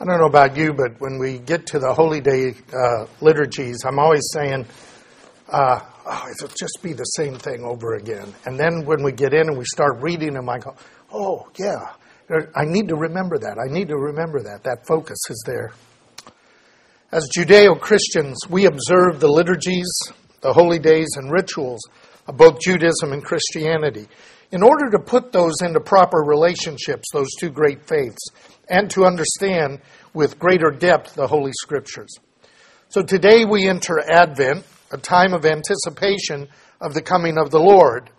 I don't know about you, but when we get to the Holy Day uh, liturgies, I'm always saying, uh, oh, it'll just be the same thing over again. And then when we get in and we start reading them, I go, oh, yeah, I need to remember that. I need to remember that. That focus is there. As Judeo Christians, we observe the liturgies, the holy days, and rituals of both Judaism and Christianity in order to put those into proper relationships, those two great faiths, and to understand with greater depth the Holy Scriptures. So today we enter Advent, a time of anticipation of the coming of the Lord.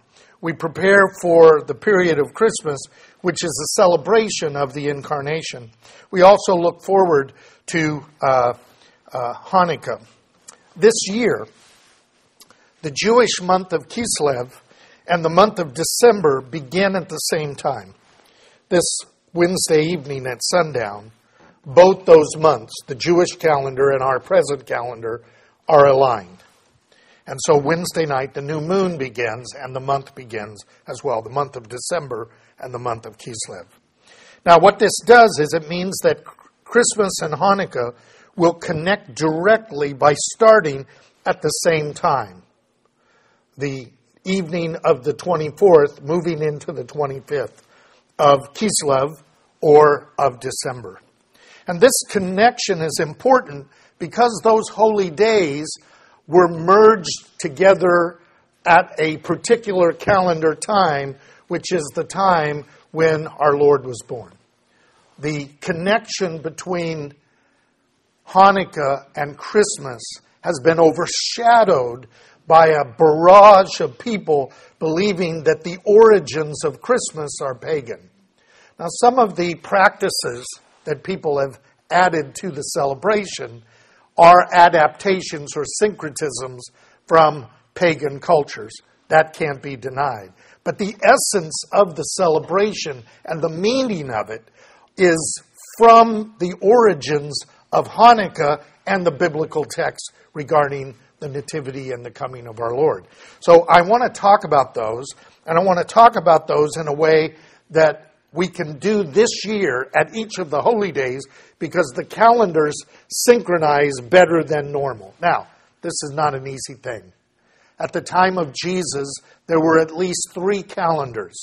We prepare for the period of Christmas, which is a celebration of the incarnation. We also look forward to uh, uh, Hanukkah. This year, the Jewish month of Kislev and the month of December begin at the same time. This Wednesday evening at sundown, both those months, the Jewish calendar and our present calendar, are aligned. And so Wednesday night, the new moon begins and the month begins as well, the month of December and the month of Kislev. Now, what this does is it means that Christmas and Hanukkah will connect directly by starting at the same time. The evening of the 24th, moving into the 25th of Kislev or of December. And this connection is important because those holy days were merged together at a particular calendar time, which is the time when our Lord was born. The connection between Hanukkah and Christmas has been overshadowed by a barrage of people believing that the origins of Christmas are pagan. Now, some of the practices that people have added to the celebration are adaptations or syncretisms from pagan cultures. That can't be denied. But the essence of the celebration and the meaning of it is from the origins of Hanukkah and the biblical text regarding the nativity and the coming of our Lord. So I want to talk about those, and I want to talk about those in a way that we can do this year at each of the holy days because the calendars synchronize better than normal. Now, this is not an easy thing. At the time of Jesus, there were at least three calendars.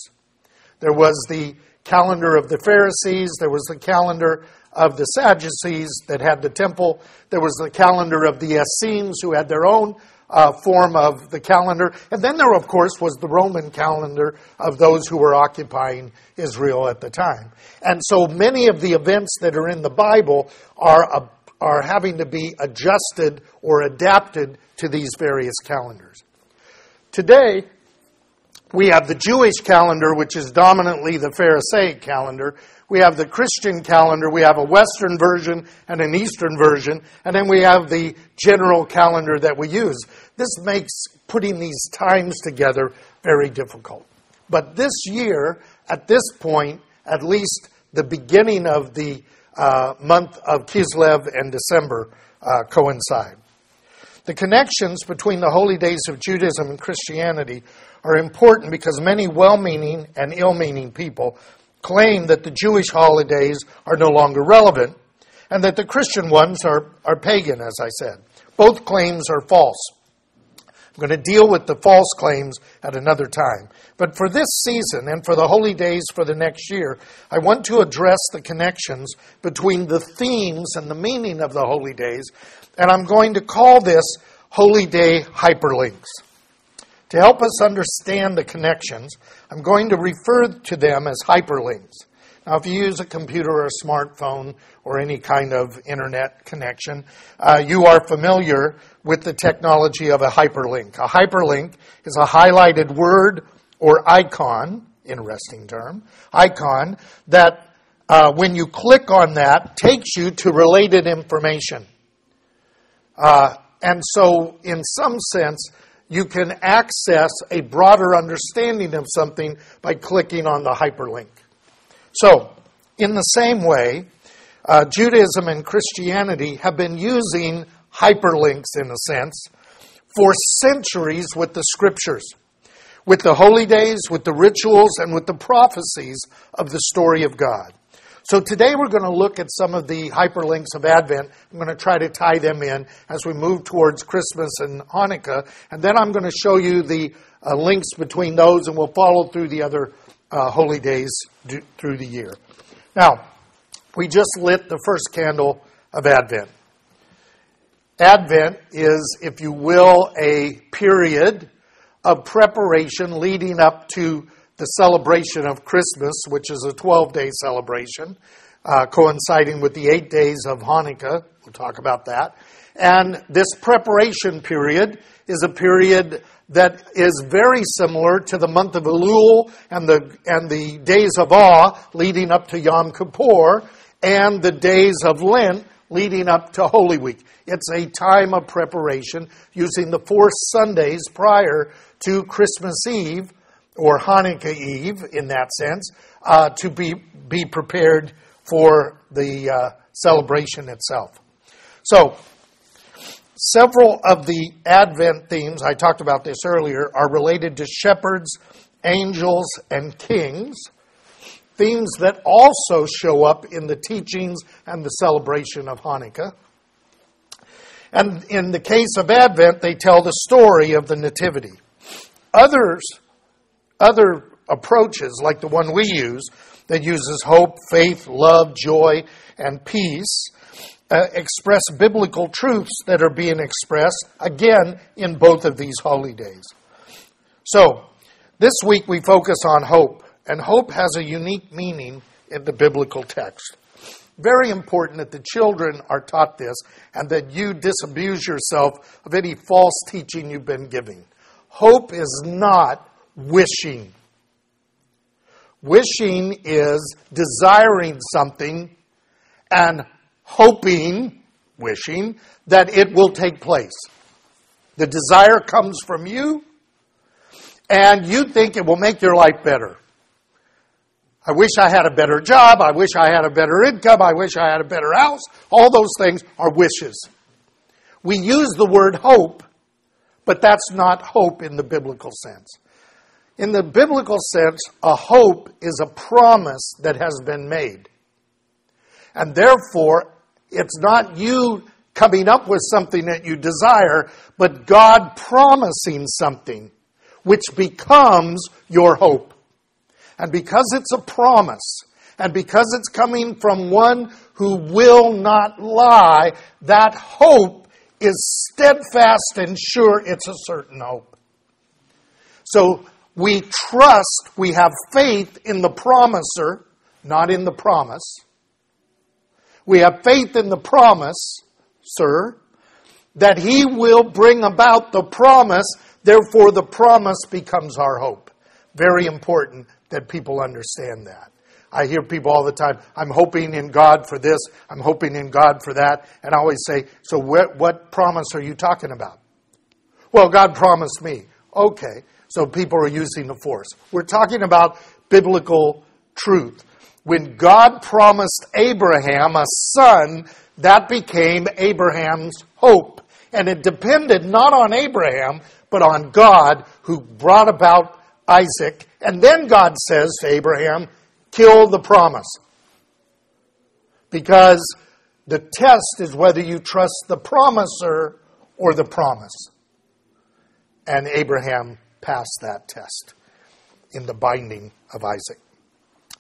There was the calendar of the Pharisees, there was the calendar of the Sadducees that had the temple. There was the calendar of the Essenes who had their own uh, form of the calendar. And then there, of course, was the Roman calendar of those who were occupying Israel at the time. And so many of the events that are in the Bible are, uh, are having to be adjusted or adapted to these various calendars. Today, we have the Jewish calendar, which is dominantly the Pharisaic calendar, we have the Christian calendar, we have a Western version and an Eastern version, and then we have the general calendar that we use. This makes putting these times together very difficult. But this year, at this point, at least the beginning of the uh, month of Kislev and December uh, coincide. The connections between the holy days of Judaism and Christianity are important because many well meaning and ill meaning people claim that the Jewish holidays are no longer relevant and that the Christian ones are, are pagan, as I said. Both claims are false. I'm going to deal with the false claims at another time. But for this season and for the holy days for the next year, I want to address the connections between the themes and the meaning of the holy days, and I'm going to call this Holy Day Hyperlinks. To help us understand the connections, I'm going to refer to them as hyperlinks. Now, if you use a computer or a smartphone or any kind of internet connection, uh, you are familiar with the technology of a hyperlink. A hyperlink is a highlighted word or icon, interesting term, icon, that uh, when you click on that takes you to related information. Uh, and so, in some sense, you can access a broader understanding of something by clicking on the hyperlink. So, in the same way, uh, Judaism and Christianity have been using hyperlinks, in a sense, for centuries with the scriptures, with the holy days, with the rituals, and with the prophecies of the story of God. So today we're going to look at some of the hyperlinks of Advent. I'm going to try to tie them in as we move towards Christmas and Hanukkah. And then I'm going to show you the uh, links between those and we'll follow through the other uh, holy days do, through the year. Now, we just lit the first candle of Advent. Advent is, if you will, a period of preparation leading up to the celebration of Christmas, which is a 12 day celebration, uh, coinciding with the eight days of Hanukkah. We'll talk about that. And this preparation period is a period that is very similar to the month of Elul and the, and the days of awe leading up to Yom Kippur and the days of Lent leading up to Holy Week. It's a time of preparation using the four Sundays prior to Christmas Eve or Hanukkah Eve in that sense uh, to be, be prepared for the uh, celebration itself. So, several of the Advent themes, I talked about this earlier, are related to shepherds, angels, and kings. Themes that also show up in the teachings and the celebration of Hanukkah. And in the case of Advent, they tell the story of the Nativity. Others, other approaches, like the one we use, that uses hope, faith, love, joy, and peace, uh, express biblical truths that are being expressed, again, in both of these holy days. So, this week we focus on hope, and hope has a unique meaning in the biblical text. Very important that the children are taught this and that you disabuse yourself of any false teaching you've been giving. Hope is not wishing. Wishing is desiring something and hoping, wishing, that it will take place. The desire comes from you, and you think it will make your life better. I wish I had a better job. I wish I had a better income. I wish I had a better house. All those things are wishes. We use the word hope but that's not hope in the biblical sense. In the biblical sense, a hope is a promise that has been made. And therefore, it's not you coming up with something that you desire, but God promising something, which becomes your hope. And because it's a promise, and because it's coming from one who will not lie, that hope is steadfast and sure it's a certain hope. So we trust, we have faith in the promiser, not in the promise. We have faith in the promise, sir, that he will bring about the promise, therefore the promise becomes our hope. Very important that people understand that. I hear people all the time, I'm hoping in God for this, I'm hoping in God for that. And I always say, So what, what promise are you talking about? Well, God promised me. Okay, so people are using the force. We're talking about biblical truth. When God promised Abraham a son, that became Abraham's hope. And it depended not on Abraham, but on God who brought about Isaac. And then God says to Abraham, kill the promise. Because the test is whether you trust the promiser or the promise. And Abraham passed that test in the binding of Isaac.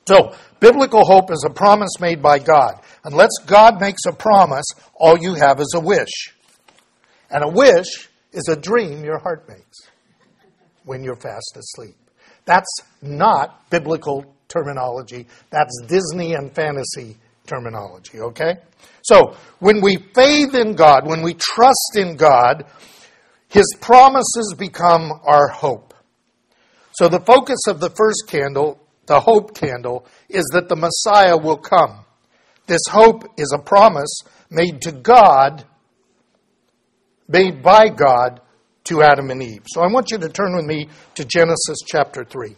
So, biblical hope is a promise made by God. Unless God makes a promise, all you have is a wish. And a wish is a dream your heart makes when you're fast asleep. That's not biblical terminology. That's Disney and fantasy terminology, okay? So, when we faith in God, when we trust in God, His promises become our hope. So, the focus of the first candle, the hope candle, is that the Messiah will come. This hope is a promise made to God, made by God to Adam and Eve. So, I want you to turn with me to Genesis chapter 3.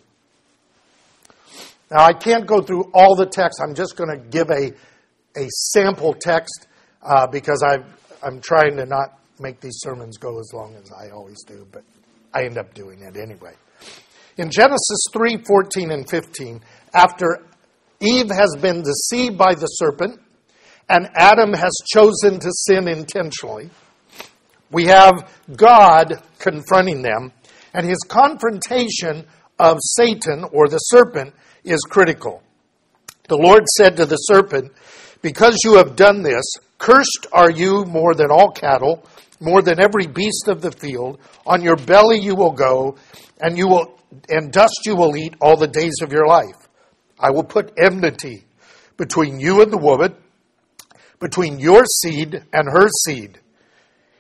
Now, I can't go through all the text. I'm just going to give a, a sample text uh, because i I'm trying to not make these sermons go as long as I always do, but I end up doing it anyway. In Genesis 3 14 and 15, after Eve has been deceived by the serpent, and Adam has chosen to sin intentionally. We have God confronting them, and his confrontation of Satan or the serpent is critical. The Lord said to the serpent, Because you have done this, cursed are you more than all cattle, more than every beast of the field. On your belly you will go, and you will and dust you will eat all the days of your life. I will put enmity between you and the woman, between your seed and her seed.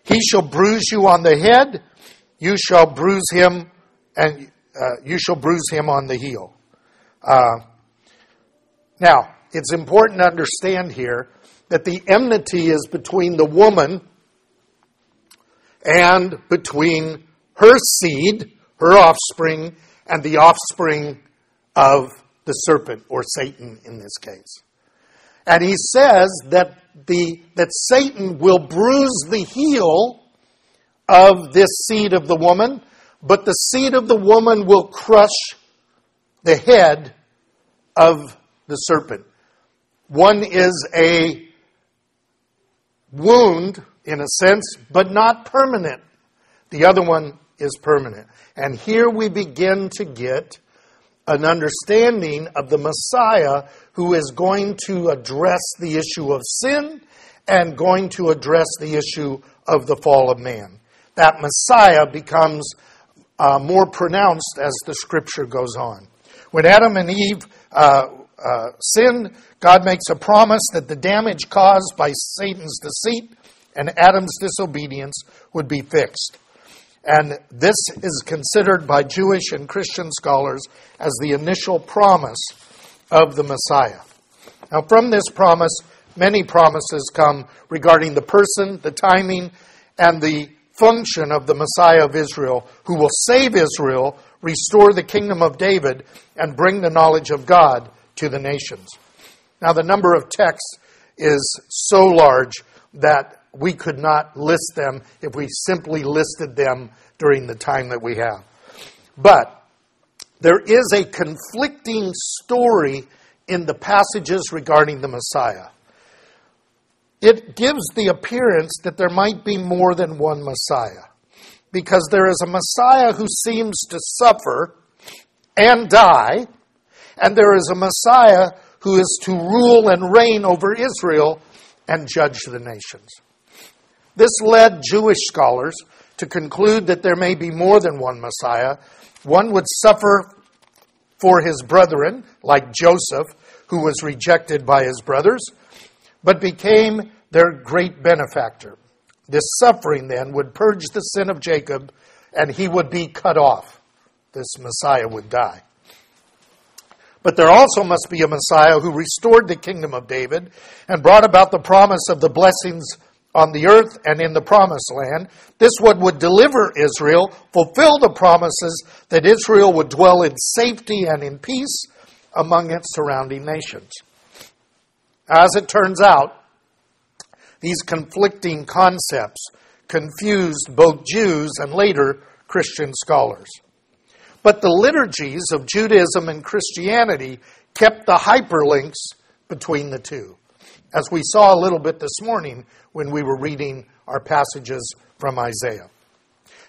He shall bruise you on the head, you shall bruise him, and uh, you shall bruise him on the heel. Uh, now, it's important to understand here that the enmity is between the woman and between her seed, her offspring, and the offspring of the serpent, or Satan in this case. And he says that, the, that Satan will bruise the heel of this seed of the woman, but the seed of the woman will crush the head of the serpent. One is a wound, in a sense, but not permanent. The other one is permanent. And here we begin to get an understanding of the Messiah who is going to address the issue of sin and going to address the issue of the fall of man. That Messiah becomes uh, more pronounced as the scripture goes on. When Adam and Eve uh, uh, sinned, God makes a promise that the damage caused by Satan's deceit and Adam's disobedience would be fixed. And this is considered by Jewish and Christian scholars as the initial promise of the Messiah. Now, from this promise, many promises come regarding the person, the timing, and the function of the Messiah of Israel, who will save Israel, restore the kingdom of David, and bring the knowledge of God to the nations. Now, the number of texts is so large that we could not list them if we simply listed them during the time that we have. But there is a conflicting story in the passages regarding the Messiah. It gives the appearance that there might be more than one Messiah, because there is a Messiah who seems to suffer and die, and there is a Messiah who is to rule and reign over Israel and judge the nations. This led Jewish scholars to conclude that there may be more than one Messiah. One would suffer for his brethren, like Joseph, who was rejected by his brothers, but became their great benefactor. This suffering then would purge the sin of Jacob, and he would be cut off. This Messiah would die. But there also must be a Messiah who restored the kingdom of David and brought about the promise of the blessings on the earth and in the promised land. This one would deliver Israel, fulfill the promises that Israel would dwell in safety and in peace among its surrounding nations. As it turns out, these conflicting concepts confused both Jews and later Christian scholars. But the liturgies of Judaism and Christianity kept the hyperlinks between the two as we saw a little bit this morning when we were reading our passages from Isaiah.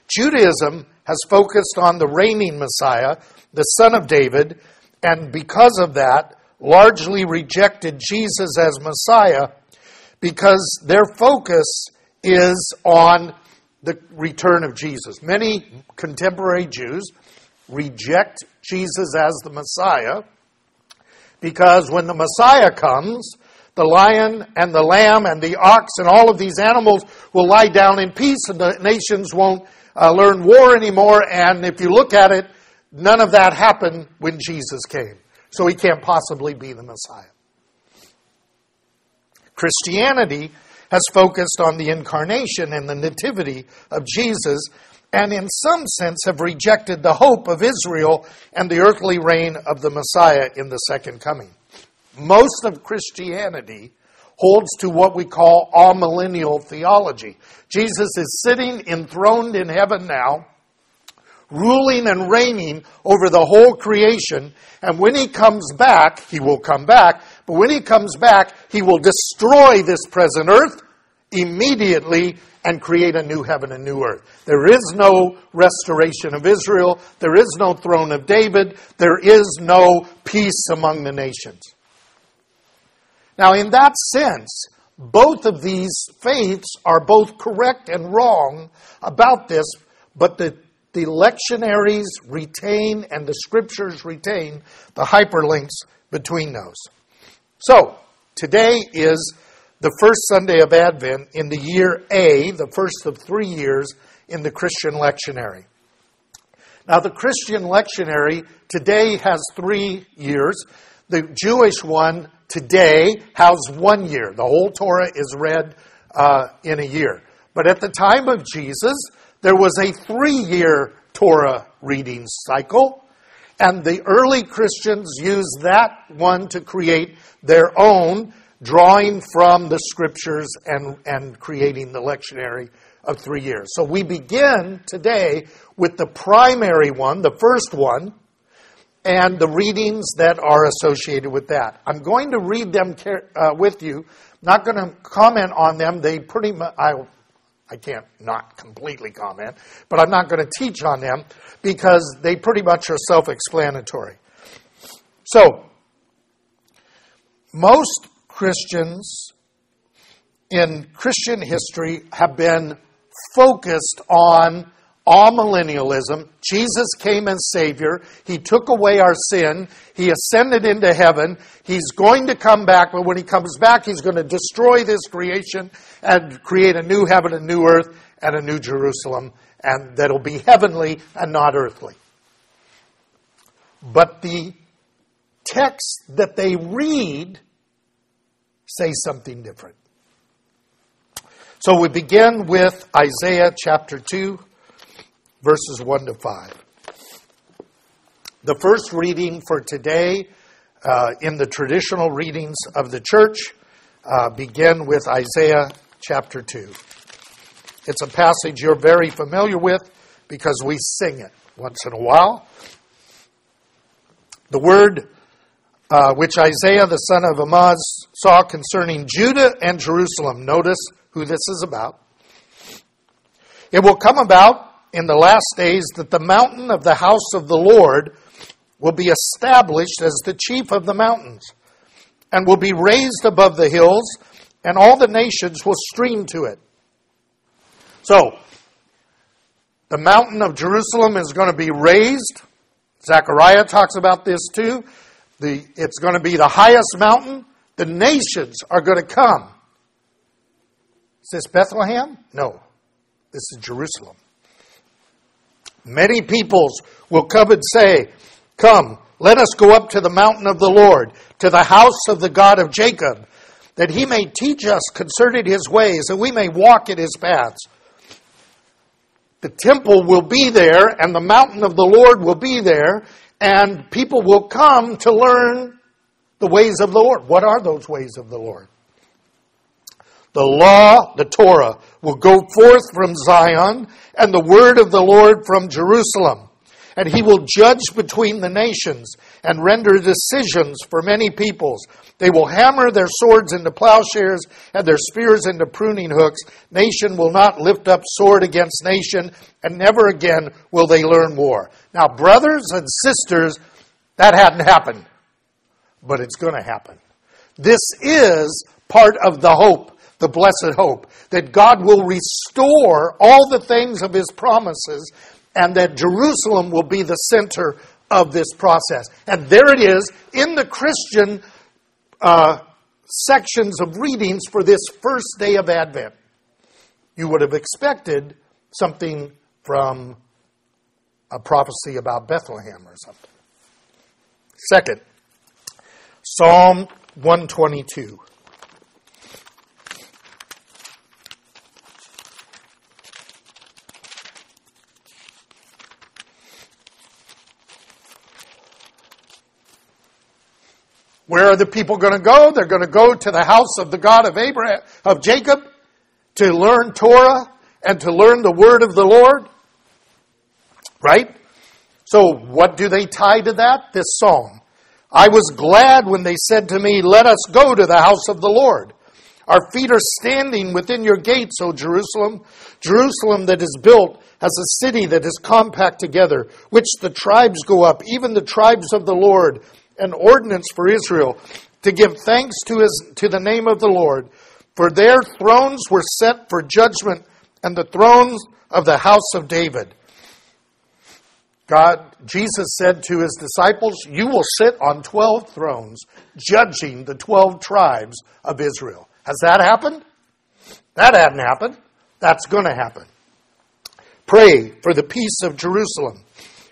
Judaism has focused on the reigning Messiah, the son of David, and because of that, largely rejected Jesus as Messiah because their focus is on the return of Jesus. Many contemporary Jews reject Jesus as the Messiah because when the Messiah comes, the lion and the lamb and the ox and all of these animals will lie down in peace and the nations won't uh, learn war anymore. And if you look at it, none of that happened when Jesus came. So he can't possibly be the Messiah. Christianity has focused on the incarnation and the nativity of Jesus and in some sense have rejected the hope of Israel and the earthly reign of the Messiah in the second coming most of Christianity holds to what we call amillennial theology. Jesus is sitting enthroned in heaven now, ruling and reigning over the whole creation. And when he comes back, he will come back, but when he comes back, he will destroy this present earth immediately and create a new heaven and new earth. There is no restoration of Israel. There is no throne of David. There is no peace among the nations. Now, in that sense, both of these faiths are both correct and wrong about this, but the, the lectionaries retain and the scriptures retain the hyperlinks between those. So, today is the first Sunday of Advent in the year A, the first of three years in the Christian lectionary. Now, the Christian lectionary today has three years. The Jewish one today has one year. The whole Torah is read uh, in a year. But at the time of Jesus, there was a three year Torah reading cycle. And the early Christians used that one to create their own, drawing from the scriptures and, and creating the lectionary of three years. So we begin today with the primary one, the first one, and the readings that are associated with that. I'm going to read them uh, with you. Not going to comment on them. They pretty much, I, I can't not completely comment, but I'm not going to teach on them because they pretty much are self explanatory. So, most Christians in Christian history have been focused on amillennialism. Jesus came as Savior. He took away our sin. He ascended into heaven. He's going to come back, but when He comes back, He's going to destroy this creation and create a new heaven, a new earth, and a new Jerusalem, and that'll be heavenly and not earthly. But the texts that they read say something different. So we begin with Isaiah chapter 2 verses 1 to 5. The first reading for today uh, in the traditional readings of the church uh, begin with Isaiah chapter 2. It's a passage you're very familiar with because we sing it once in a while. The word uh, which Isaiah the son of Amoz saw concerning Judah and Jerusalem. Notice who this is about. It will come about in the last days that the mountain of the house of the Lord will be established as the chief of the mountains and will be raised above the hills, and all the nations will stream to it. So, the mountain of Jerusalem is going to be raised. Zechariah talks about this too. The, it's going to be the highest mountain. The nations are going to come. Is this Bethlehem? No. This is Jerusalem. Many peoples will come and say, Come, let us go up to the mountain of the Lord, to the house of the God of Jacob, that he may teach us concerning his ways, and we may walk in his paths. The temple will be there, and the mountain of the Lord will be there, and people will come to learn the ways of the Lord. What are those ways of the Lord? The law, the Torah, will go forth from Zion, and the word of the Lord from Jerusalem. And he will judge between the nations and render decisions for many peoples. They will hammer their swords into plowshares and their spears into pruning hooks. Nation will not lift up sword against nation, and never again will they learn war. Now, brothers and sisters, that hadn't happened, but it's going to happen. This is part of the hope the blessed hope that God will restore all the things of his promises and that Jerusalem will be the center of this process. And there it is in the Christian uh, sections of readings for this first day of Advent. You would have expected something from a prophecy about Bethlehem or something. Second, Psalm 122. Where are the people going to go? They're going to go to the house of the God of Abraham, of Jacob, to learn Torah and to learn the word of the Lord. Right? So, what do they tie to that? This psalm. I was glad when they said to me, Let us go to the house of the Lord. Our feet are standing within your gates, O Jerusalem. Jerusalem that is built as a city that is compact together, which the tribes go up, even the tribes of the Lord, an ordinance for Israel, to give thanks to, his, to the name of the Lord. For their thrones were set for judgment, and the thrones of the house of David. God, Jesus said to his disciples, You will sit on 12 thrones, judging the 12 tribes of Israel. Has that happened? That hadn't happened. That's going to happen. Pray for the peace of Jerusalem.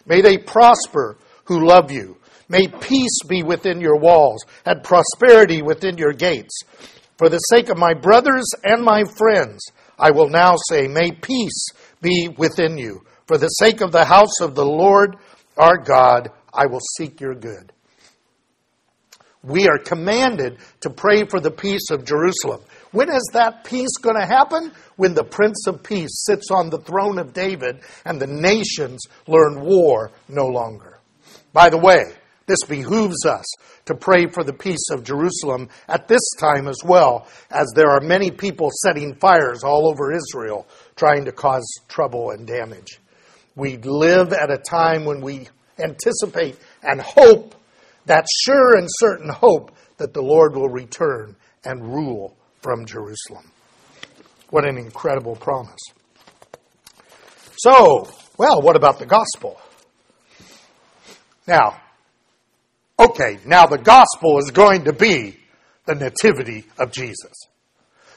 May they prosper who love you. May peace be within your walls and prosperity within your gates. For the sake of my brothers and my friends, I will now say, May peace be within you. For the sake of the house of the Lord our God, I will seek your good. We are commanded to pray for the peace of Jerusalem. When is that peace going to happen? When the Prince of Peace sits on the throne of David and the nations learn war no longer. By the way, this behooves us to pray for the peace of Jerusalem at this time as well, as there are many people setting fires all over Israel trying to cause trouble and damage. We live at a time when we anticipate and hope, that sure and certain hope, that the Lord will return and rule from Jerusalem. What an incredible promise. So, well, what about the gospel? Now, okay, now the gospel is going to be the nativity of Jesus.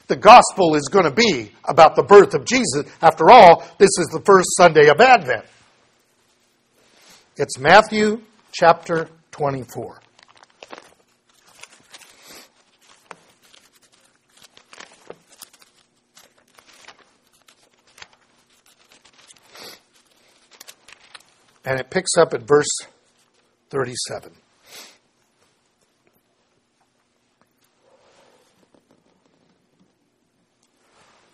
The gospel is going to be about the birth of Jesus. After all, this is the first Sunday of Advent. It's Matthew chapter 24. And it picks up at verse 37.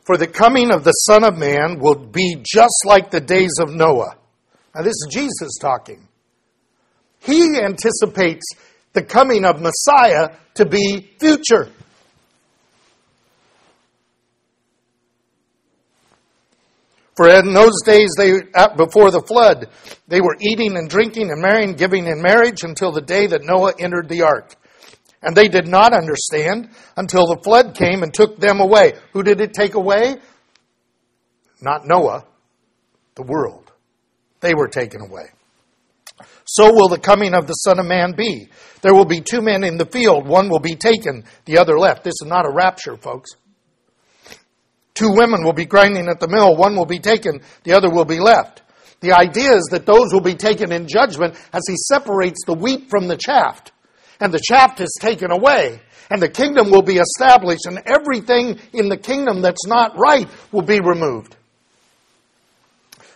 For the coming of the Son of Man will be just like the days of Noah. Now, this is Jesus talking. He anticipates the coming of Messiah to be future. For in those days, they, before the flood, they were eating and drinking and marrying, giving in marriage until the day that Noah entered the ark. And they did not understand until the flood came and took them away. Who did it take away? Not Noah, the world. They were taken away. So will the coming of the Son of Man be. There will be two men in the field. One will be taken, the other left. This is not a rapture, folks. Two women will be grinding at the mill. One will be taken, the other will be left. The idea is that those will be taken in judgment as he separates the wheat from the chaff and the chaff is taken away, and the kingdom will be established, and everything in the kingdom that's not right will be removed.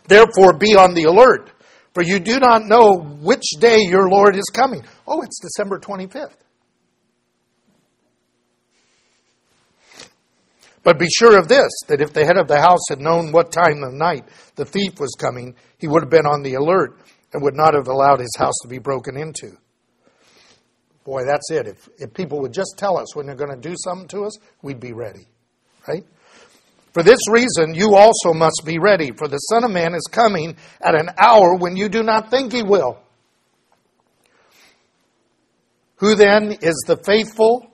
Therefore, be on the alert, for you do not know which day your Lord is coming. Oh, it's December 25th. But be sure of this that if the head of the house had known what time of night the thief was coming, he would have been on the alert and would not have allowed his house to be broken into. Boy, that's it. If, if people would just tell us when they're going to do something to us, we'd be ready. Right? For this reason, you also must be ready, for the Son of Man is coming at an hour when you do not think he will. Who then is the faithful?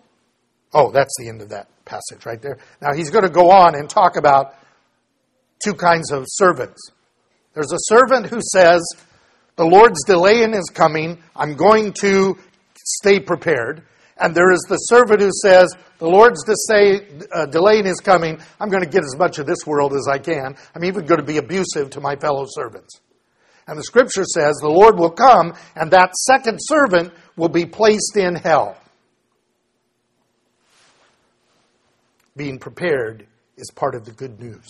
Oh, that's the end of that passage right there. Now he's going to go on and talk about two kinds of servants. There's a servant who says, The Lord's delay in his coming. I'm going to stay prepared. And there is the servant who says, The Lord's say, uh, delaying his coming. I'm going to get as much of this world as I can. I'm even going to be abusive to my fellow servants. And the scripture says the Lord will come, and that second servant will be placed in hell. Being prepared is part of the good news.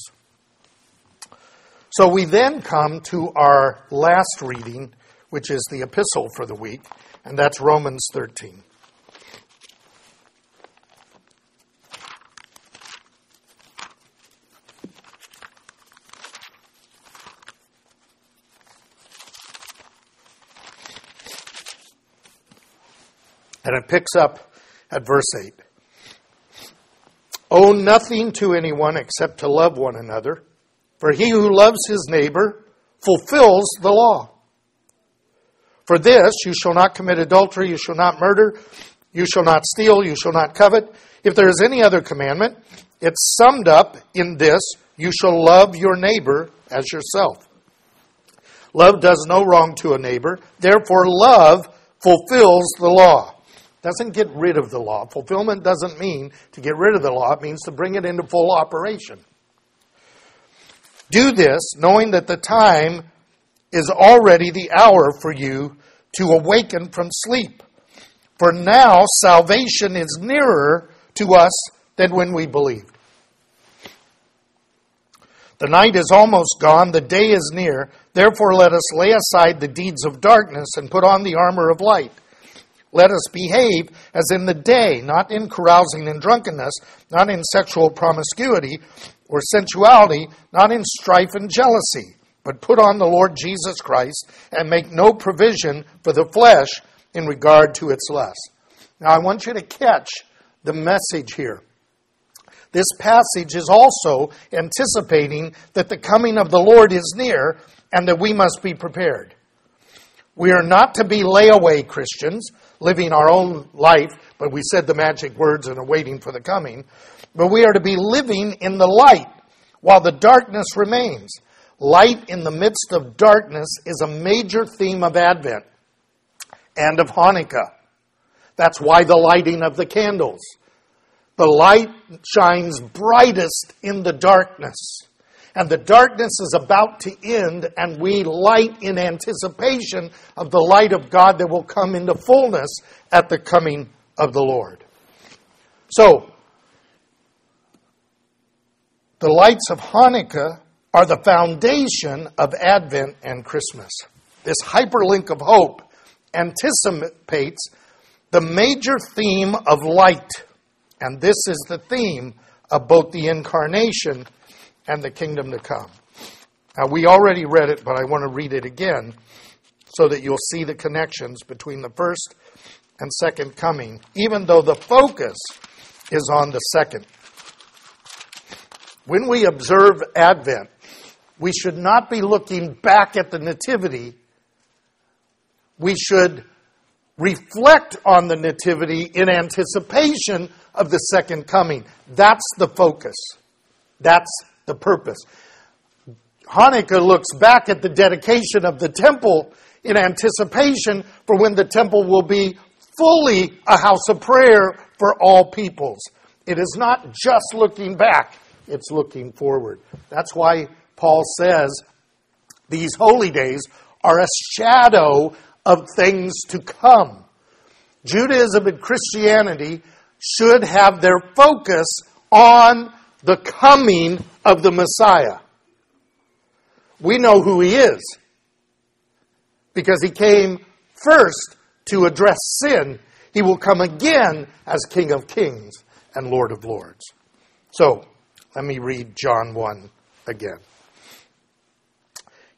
So we then come to our last reading, which is the epistle for the week and that's Romans 13. And it picks up at verse 8. Owe nothing to anyone except to love one another, for he who loves his neighbor fulfills the law. For this, you shall not commit adultery, you shall not murder, you shall not steal, you shall not covet. If there is any other commandment, it's summed up in this you shall love your neighbor as yourself. Love does no wrong to a neighbor, therefore, love fulfills the law. Doesn't get rid of the law. Fulfillment doesn't mean to get rid of the law, it means to bring it into full operation. Do this knowing that the time is already the hour for you to awaken from sleep. For now salvation is nearer to us than when we believed. The night is almost gone, the day is near. Therefore, let us lay aside the deeds of darkness and put on the armor of light. Let us behave as in the day, not in carousing and drunkenness, not in sexual promiscuity or sensuality, not in strife and jealousy, but put on the Lord Jesus Christ and make no provision for the flesh in regard to its lust. Now, I want you to catch the message here. This passage is also anticipating that the coming of the Lord is near and that we must be prepared. We are not to be layaway Christians, living our own life, but we said the magic words and are waiting for the coming. But we are to be living in the light while the darkness remains. Light in the midst of darkness is a major theme of Advent and of Hanukkah. That's why the lighting of the candles. The light shines brightest in the darkness. And the darkness is about to end, and we light in anticipation of the light of God that will come into fullness at the coming of the Lord. So, the lights of Hanukkah are the foundation of Advent and Christmas. This hyperlink of hope anticipates the major theme of light and this is the theme of both the incarnation and the kingdom to come. Now, we already read it, but I want to read it again so that you'll see the connections between the first and second coming, even though the focus is on the second. When we observe Advent, we should not be looking back at the Nativity. We should reflect on the Nativity in anticipation of the second coming. That's the focus. That's the purpose. Hanukkah looks back at the dedication of the temple in anticipation for when the temple will be fully a house of prayer for all peoples. It is not just looking back, it's looking forward. That's why Paul says these holy days are a shadow of things to come. Judaism and Christianity should have their focus on the coming of the Messiah. We know who he is because he came first to address sin. He will come again as King of Kings and Lord of Lords. So, let me read John 1 again.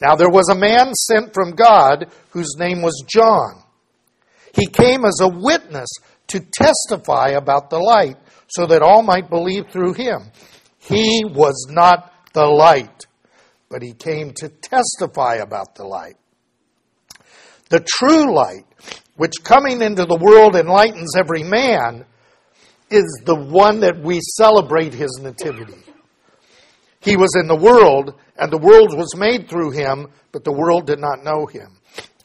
Now there was a man sent from God whose name was John. He came as a witness to testify about the light so that all might believe through him. He was not the light, but he came to testify about the light. The true light, which coming into the world enlightens every man, is the one that we celebrate his nativity. He was in the world, and the world was made through him, but the world did not know him.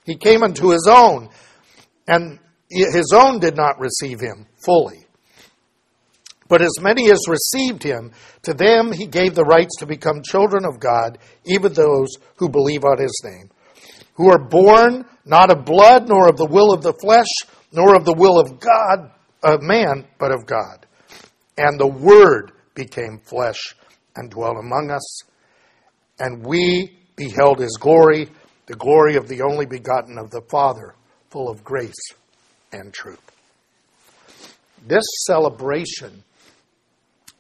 He came unto his own, and his own did not receive him fully. But as many as received him, to them he gave the rights to become children of God, even those who believe on his name, who are born not of blood, nor of the will of the flesh, nor of the will of God, of man, but of God. And the Word became flesh and dwelt among us, and we beheld his glory, the glory of the only begotten of the Father, full of grace and truth. This celebration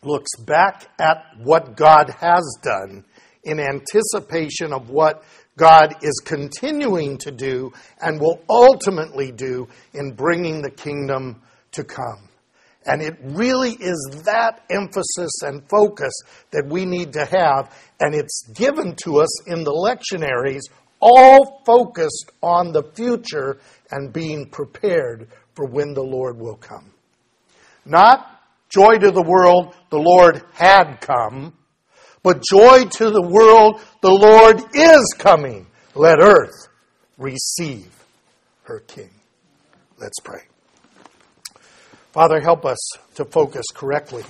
looks back at what God has done in anticipation of what God is continuing to do and will ultimately do in bringing the kingdom to come. And it really is that emphasis and focus that we need to have, and it's given to us in the lectionaries, all focused on the future and being prepared for when the Lord will come. Not joy to the world, the Lord had come, but joy to the world, the Lord is coming. Let earth receive her King. Let's pray. Father, help us to focus correctly